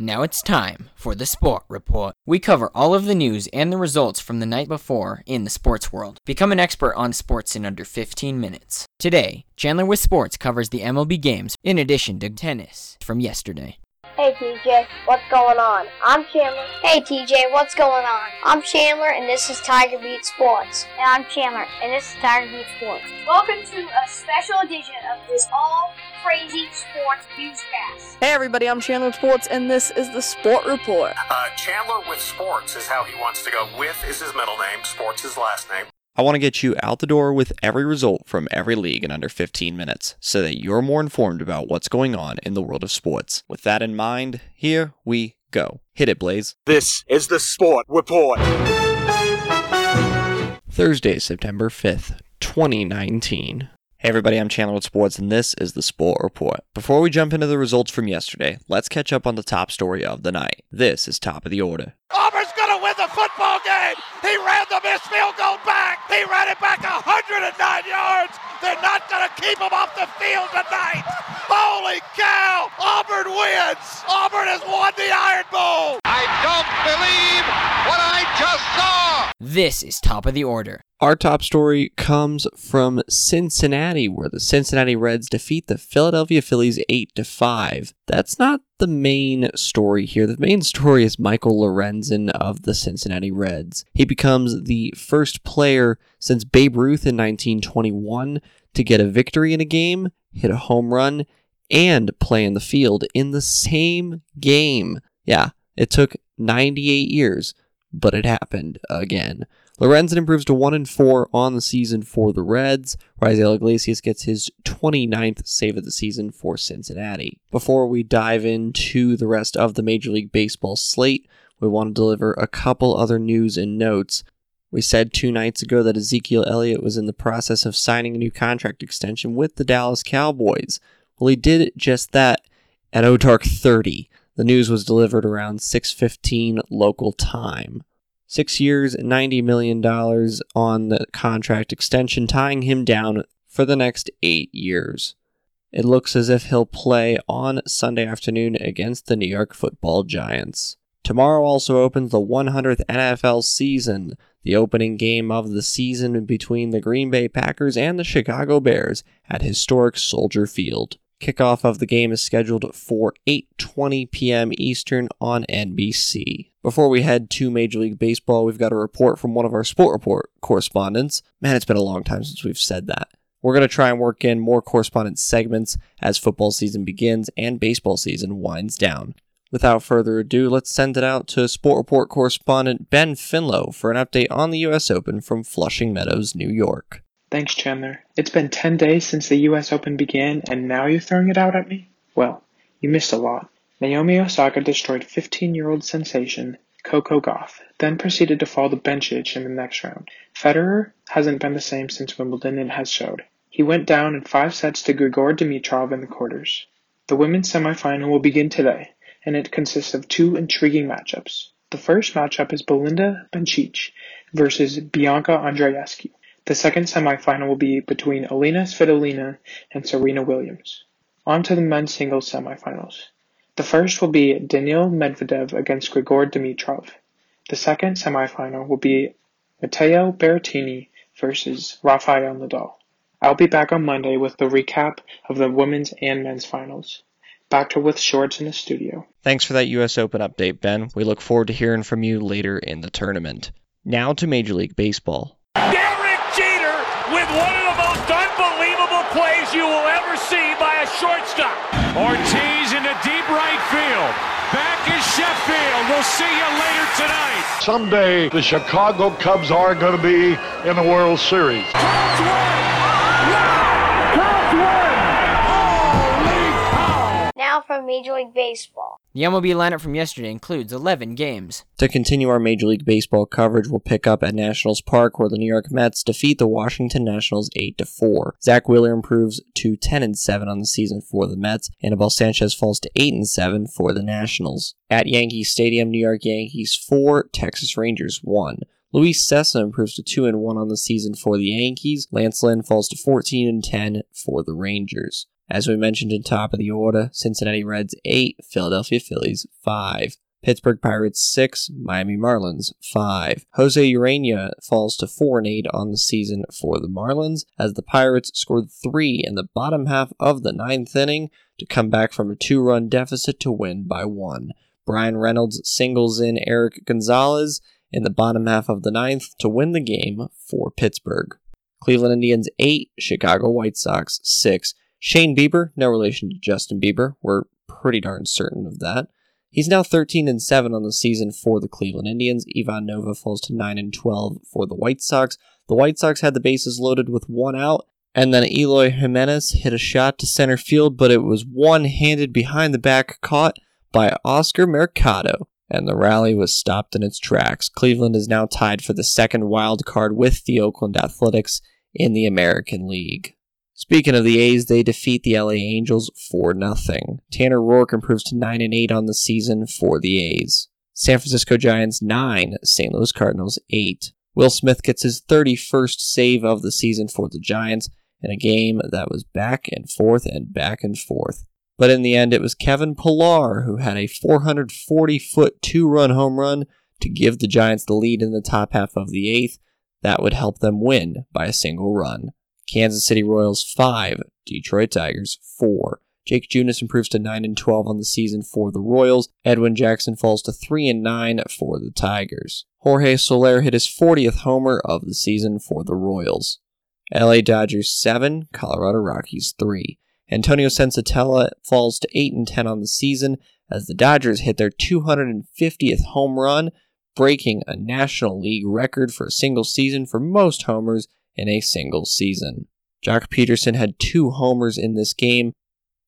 Now it's time for the Sport Report. We cover all of the news and the results from the night before in the sports world. Become an expert on sports in under 15 minutes. Today, Chandler with Sports covers the MLB games in addition to tennis from yesterday. Hey TJ, what's going on? I'm Chandler. Hey TJ, what's going on? I'm Chandler and this is Tiger Beat Sports. And I'm Chandler, and this is Tiger Beat Sports. Welcome to a special edition of this all crazy sports newscast. Hey everybody, I'm Chandler with Sports, and this is the Sport Report. Uh, Chandler with Sports is how he wants to go. With is his middle name, Sports his last name. I want to get you out the door with every result from every league in under 15 minutes so that you're more informed about what's going on in the world of sports. With that in mind, here we go. Hit it, Blaze. This is the Sport Report. Thursday, September 5th, 2019. Hey everybody, I'm Chandler with Sports, and this is the Sport Report. Before we jump into the results from yesterday, let's catch up on the top story of the night. This is top of the order. Auburn's going to win the football game. He ran the missed field goal back. He ran it back 109 yards. They're not going to keep him off the field tonight. Holy cow! Auburn wins. Auburn has won the Iron Bowl. I don't believe what I just saw. This is top of the order. Our top story comes from Cincinnati, where the Cincinnati Reds defeat the Philadelphia Phillies 8 to 5. That's not the main story here. The main story is Michael Lorenzen of the Cincinnati Reds. He becomes the first player since Babe Ruth in 1921 to get a victory in a game, hit a home run, and play in the field in the same game. Yeah, it took 98 years, but it happened again. Lorenzen improves to 1 and 4 on the season for the Reds. Raisel Iglesias gets his 29th save of the season for Cincinnati. Before we dive into the rest of the Major League Baseball slate, we want to deliver a couple other news and notes. We said two nights ago that Ezekiel Elliott was in the process of signing a new contract extension with the Dallas Cowboys. Well, he did just that at Odark 30. The news was delivered around 6:15 local time. Six years, $90 million on the contract extension, tying him down for the next eight years. It looks as if he'll play on Sunday afternoon against the New York football Giants. Tomorrow also opens the 100th NFL season, the opening game of the season between the Green Bay Packers and the Chicago Bears at historic Soldier Field. Kickoff of the game is scheduled for 8:20 p.m. Eastern on NBC. Before we head to Major League Baseball, we've got a report from one of our Sport Report correspondents. Man, it's been a long time since we've said that. We're going to try and work in more correspondent segments as football season begins and baseball season winds down. Without further ado, let's send it out to Sport Report correspondent Ben Finlow for an update on the U.S. Open from Flushing Meadows, New York. Thanks, Chandler. It's been 10 days since the US Open began, and now you're throwing it out at me? Well, you missed a lot. Naomi Osaka destroyed 15 year old sensation Coco Gauff, then proceeded to fall to Bencic in the next round. Federer hasn't been the same since Wimbledon and has showed. He went down in five sets to Grigor Dimitrov in the quarters. The women's semifinal will begin today, and it consists of two intriguing matchups. The first matchup is Belinda Bencic versus Bianca Andreescu. The second semifinal will be between Alina Svitolina and Serena Williams. On to the men's singles semifinals. The first will be Daniil Medvedev against Grigor Dimitrov. The second semifinal will be Matteo Berrettini versus Rafael Nadal. I'll be back on Monday with the recap of the women's and men's finals. Back to with Sports in the studio. Thanks for that U.S. Open update, Ben. We look forward to hearing from you later in the tournament. Now to Major League Baseball. With one of the most unbelievable plays you will ever see by a shortstop. Ortiz in the deep right field. Back is Sheffield. We'll see you later tonight. Someday the Chicago Cubs are going to be in the World Series. Now from Major League Baseball. The MLB lineup from yesterday includes 11 games. To continue our Major League Baseball coverage, we'll pick up at Nationals Park, where the New York Mets defeat the Washington Nationals 8 to 4. Zack Wheeler improves to 10 and 7 on the season for the Mets. Anibal Sanchez falls to 8 and 7 for the Nationals. At Yankee Stadium, New York Yankees 4, Texas Rangers 1. Luis Cessa improves to 2 and 1 on the season for the Yankees. Lance Lynn falls to 14 and 10 for the Rangers. As we mentioned in top of the order, Cincinnati Reds 8, Philadelphia Phillies 5. Pittsburgh Pirates 6, Miami Marlins 5. Jose Urena falls to 4 and 8 on the season for the Marlins as the Pirates scored 3 in the bottom half of the ninth inning to come back from a two run deficit to win by 1. Bryan Reynolds singles in Erik Gonzalez in the bottom half of the ninth to win the game for Pittsburgh. Cleveland Indians 8, Chicago White Sox 6. Shane Bieber, no relation to Justin Bieber, we're pretty darn certain of that. He's now 13 and 7 on the season for the Cleveland Indians. Ivan Nova falls to 9 and 12 for the White Sox. The White Sox had the bases loaded with one out, and then Eloy Jimenez hit a shot to center field, but it was one handed behind the back caught by Oscar Mercado, and the rally was stopped in its tracks. Cleveland is now tied for the second wild card with the Oakland Athletics in the American League. Speaking of the A's, they defeat the LA Angels for nothing. Tanner Roark improves to 9 and 8 on the season for the A's. San Francisco Giants 9, St. Louis Cardinals 8. Will Smith gets his 31st save of the season for the Giants in a game that was back and forth and back and forth. But in the end, it was Kevin Pillar who had a 440 foot two run home run to give the Giants the lead in the top half of the eighth. That would help them win by a single run. Kansas City Royals 5, Detroit Tigers 4. Jake Junis improves to 9 and 12 on the season for the Royals. Edwin Jackson falls to 3 and 9 for the Tigers. Jorge Soler hit his 40th homer of the season for the Royals. LA Dodgers 7, Colorado Rockies 3. Antonio Senzatela falls to 8 and 10 on the season as the Dodgers hit their 250th home run, breaking a National League record for a single season for most homers in a single season. Joc Pederson had two homers in this game.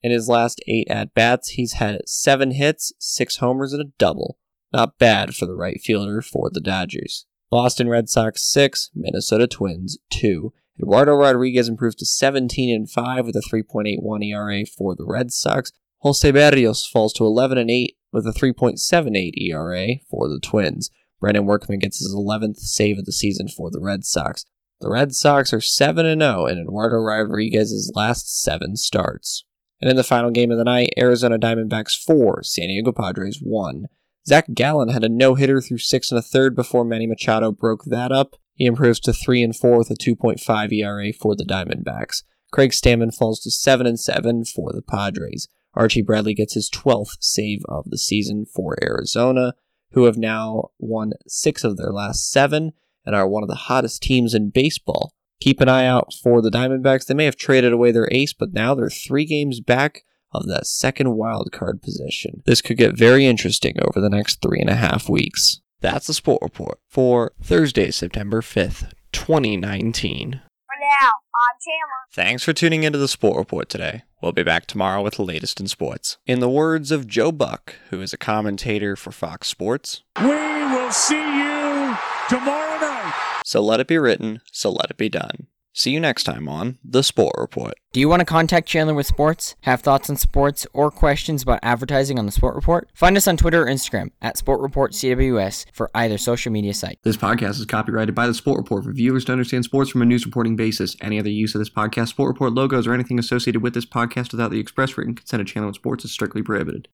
In his last eight at bats, he's had seven hits, six homers, and a double. Not bad for the right fielder for the Dodgers. Boston Red Sox 6, Minnesota Twins 2. Eduardo Rodriguez improves to 17 and 5 with a 3.81 ERA for the Red Sox. Jose Berrios falls to 11 and 8 with a 3.78 ERA for the Twins. Brandon Workman gets his 11th save of the season for the Red Sox. The Red Sox are 7 0 in Eduardo Rodriguez's last seven starts. And in the final game of the night, Arizona Diamondbacks 4, San Diego Padres 1. Zac Gallen had a no hitter through six and a third before Manny Machado broke that up. He improves to 3 and 4 with a 2.5 ERA for the Diamondbacks. Craig Stammen falls to 7 and 7 for the Padres. Archie Bradley gets his 12th save of the season for Arizona, who have now won six of their last seven and are one of the hottest teams in baseball. Keep an eye out for the Diamondbacks. They may have traded away their ace, but now they're three games back of that second wild card position. This could get very interesting over the next three and a half weeks. That's the Sport Report for Thursday, September 5th, 2019. For now, I'm Chandler. Thanks for tuning into the Sport Report today. We'll be back tomorrow with the latest in sports. In the words of Joe Buck, who is a commentator for Fox Sports, We will see you tomorrow night. so let it be written, so let it be done. See you next time on The Sport Report. Do you want to contact Chandler with sports, have thoughts on sports, or questions about advertising on the Sport Report? Find us on Twitter or Instagram at Sport Report CWS for either social media site. This podcast is copyrighted by the Sport Report for viewers to understand sports from a news reporting basis. Any other use of this podcast, Sport Report logos, or anything associated with this podcast without the express written consent of Channel Sports is strictly prohibited.